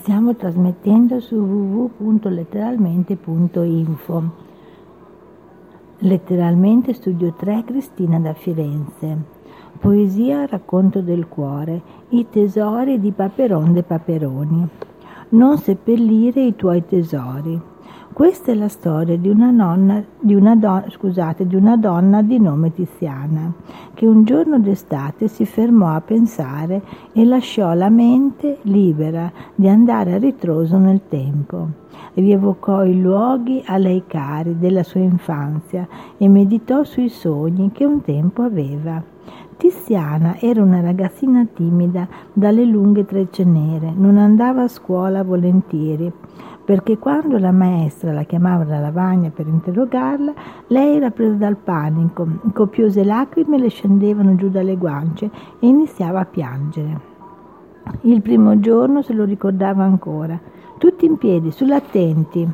Stiamo trasmettendo su www.letteralmente.info. Letteralmente Studio 3 Cristina da Firenze. Poesia Racconto del cuore. I tesori di Paperon de Paperoni. Non seppellire i tuoi tesori. Questa è la storia di una, nonna, di, una do, scusate, di una donna di nome Tiziana, che un giorno d'estate si fermò a pensare e lasciò la mente libera di andare a ritroso nel tempo. Rievocò i luoghi a lei cari della sua infanzia e meditò sui sogni che un tempo aveva. Tiziana era una ragazzina timida dalle lunghe trecce nere, non andava a scuola volentieri perché quando la maestra la chiamava dalla lavagna per interrogarla, lei era presa dal panico, copiose lacrime le scendevano giù dalle guance e iniziava a piangere. Il primo giorno se lo ricordava ancora, tutti in piedi, sull'attenti.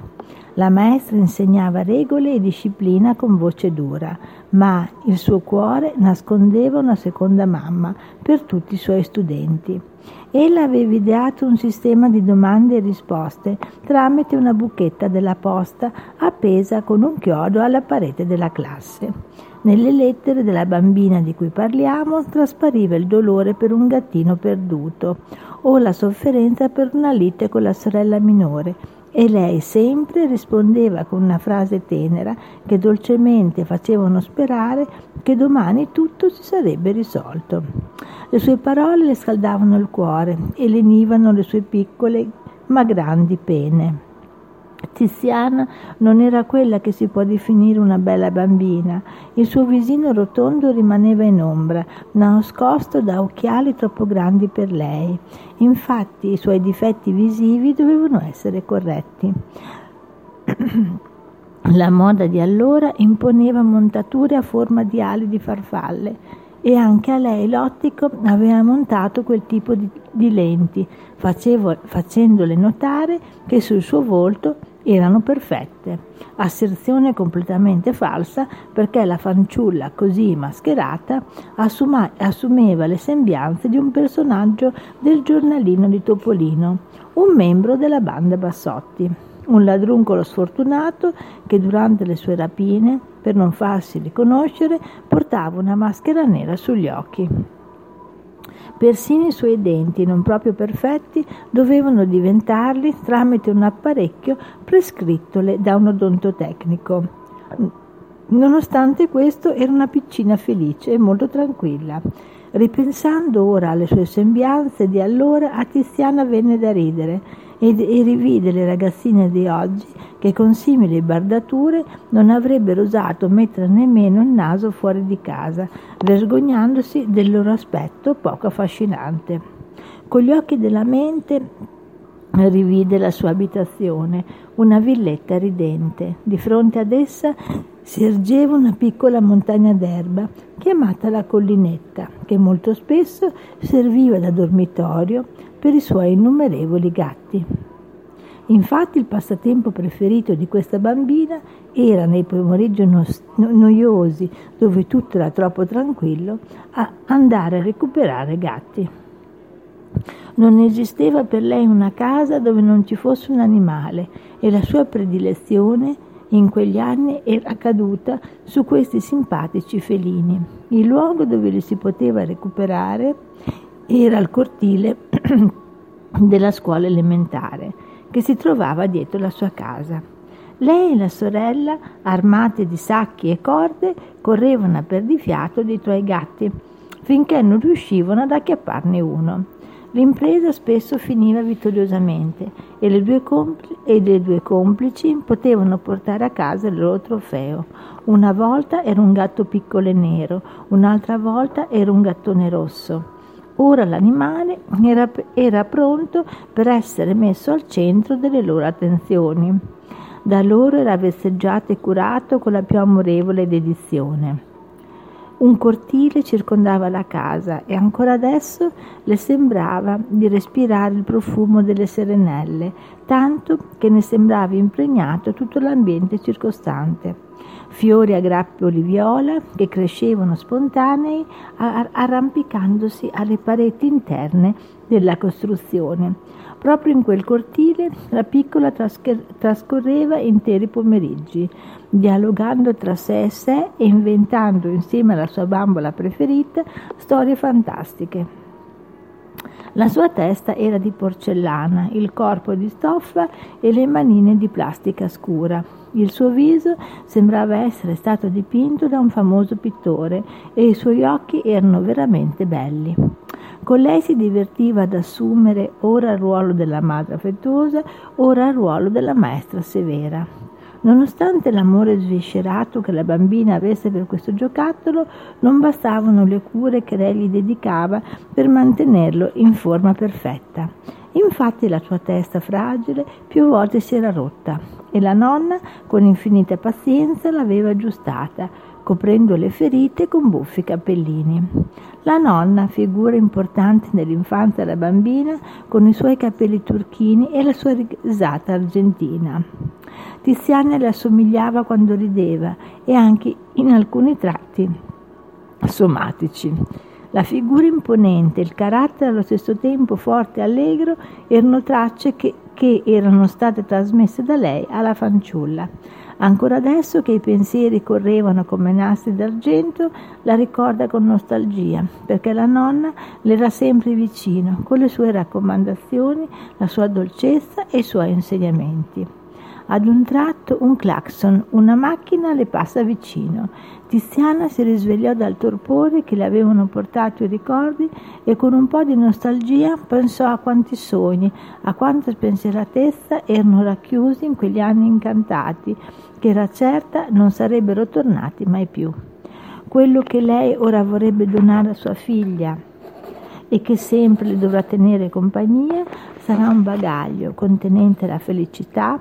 La maestra insegnava regole e disciplina con voce dura, ma il suo cuore nascondeva una seconda mamma per tutti i suoi studenti. Ella aveva ideato un sistema di domande e risposte tramite una buchetta della posta appesa con un chiodo alla parete della classe. Nelle lettere della bambina di cui parliamo traspariva il dolore per un gattino perduto o la sofferenza per una lite con la sorella minore e lei sempre rispondeva con una frase tenera che dolcemente facevano sperare che domani tutto si sarebbe risolto. Le sue parole le scaldavano il cuore e lenivano le sue piccole ma grandi pene. Tiziana non era quella che si può definire una bella bambina. Il suo visino rotondo rimaneva in ombra, nascosto da occhiali troppo grandi per lei. Infatti i suoi difetti visivi dovevano essere corretti. La moda di allora imponeva montature a forma di ali di farfalle e anche a lei l'ottico aveva montato quel tipo di, di lenti, facevo, facendole notare che sul suo volto erano perfette, asserzione completamente falsa perché la fanciulla così mascherata assuma, assumeva le sembianze di un personaggio del giornalino di Topolino, un membro della banda Bassotti, un ladruncolo sfortunato che durante le sue rapine, per non farsi riconoscere, portava una maschera nera sugli occhi. Persino i suoi denti, non proprio perfetti, dovevano diventarli tramite un apparecchio prescrittole da un odontotecnico. Nonostante questo era una piccina felice e molto tranquilla. Ripensando ora alle sue sembianze di allora, a Tiziana venne da ridere e, e rivide le ragazzine di oggi che con simili bardature non avrebbero osato mettere nemmeno il naso fuori di casa, vergognandosi del loro aspetto poco affascinante. Con gli occhi della mente rivide la sua abitazione, una villetta ridente. Di fronte ad essa si ergeva una piccola montagna d'erba chiamata la collinetta, che molto spesso serviva da dormitorio per i suoi innumerevoli gatti. Infatti il passatempo preferito di questa bambina era nei pomeriggi noiosi, dove tutto era troppo tranquillo, a andare a recuperare gatti. Non esisteva per lei una casa dove non ci fosse un animale e la sua predilezione in quegli anni era caduta su questi simpatici felini. Il luogo dove li si poteva recuperare era il cortile della scuola elementare che si trovava dietro la sua casa. Lei e la sorella, armate di sacchi e corde, correvano a perdifiato dietro ai gatti, finché non riuscivano ad acchiapparne uno. L'impresa spesso finiva vittoriosamente e le, due compl- e le due complici potevano portare a casa il loro trofeo. Una volta era un gatto piccolo e nero, un'altra volta era un gattone rosso. Ora l'animale era, era pronto per essere messo al centro delle loro attenzioni. Da loro era vesteggiato e curato con la più amorevole dedizione. Un cortile circondava la casa e ancora adesso le sembrava di respirare il profumo delle serenelle, tanto che ne sembrava impregnato tutto l'ambiente circostante fiori a grappoli viola che crescevano spontanei arrampicandosi alle pareti interne della costruzione. Proprio in quel cortile la piccola trascorreva interi pomeriggi, dialogando tra sé e sé e inventando insieme alla sua bambola preferita storie fantastiche. La sua testa era di porcellana, il corpo di stoffa e le manine di plastica scura. Il suo viso sembrava essere stato dipinto da un famoso pittore e i suoi occhi erano veramente belli. Con lei si divertiva ad assumere ora il ruolo della madre affettuosa, ora il ruolo della maestra severa. Nonostante l'amore sviscerato che la bambina avesse per questo giocattolo, non bastavano le cure che lei gli dedicava per mantenerlo in forma perfetta. Infatti la sua testa fragile più volte si era rotta e la nonna, con infinita pazienza, l'aveva aggiustata, coprendo le ferite con buffi cappellini. La nonna, figura importante nell'infanzia della bambina, con i suoi capelli turchini e la sua risata argentina. Tiziana le assomigliava quando rideva e anche in alcuni tratti somatici. La figura imponente, il carattere allo stesso tempo forte e allegro erano tracce che, che erano state trasmesse da lei alla fanciulla. Ancora adesso che i pensieri correvano come nastri d'argento, la ricorda con nostalgia, perché la nonna le era sempre vicino, con le sue raccomandazioni, la sua dolcezza e i suoi insegnamenti. Ad un tratto un clacson, una macchina le passa vicino. Tiziana si risvegliò dal torpore che le avevano portato i ricordi e con un po' di nostalgia pensò a quanti sogni, a quanta spensieratezza erano racchiusi in quegli anni incantati, che era certa non sarebbero tornati mai più. Quello che lei ora vorrebbe donare a sua figlia e che sempre le dovrà tenere compagnia sarà un bagaglio contenente la felicità,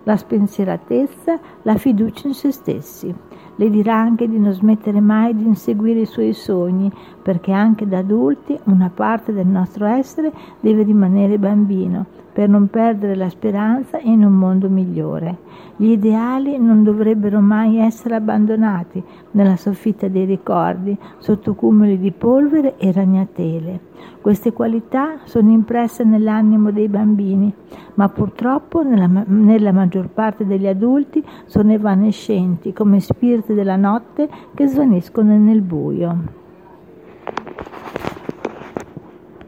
la spensieratezza, la fiducia in se stessi. Le dirà anche di non smettere mai di inseguire i suoi sogni, perché anche da adulti una parte del nostro essere deve rimanere bambino, per non perdere la speranza in un mondo migliore. Gli ideali non dovrebbero mai essere abbandonati nella soffitta dei ricordi, sotto cumuli di polvere e ragnatele. Queste qualità sono impresse nell'animo dei bambini, ma purtroppo nella, nella maggior parte degli adulti sono evanescenti come spiriti della notte che svaniscono nel buio.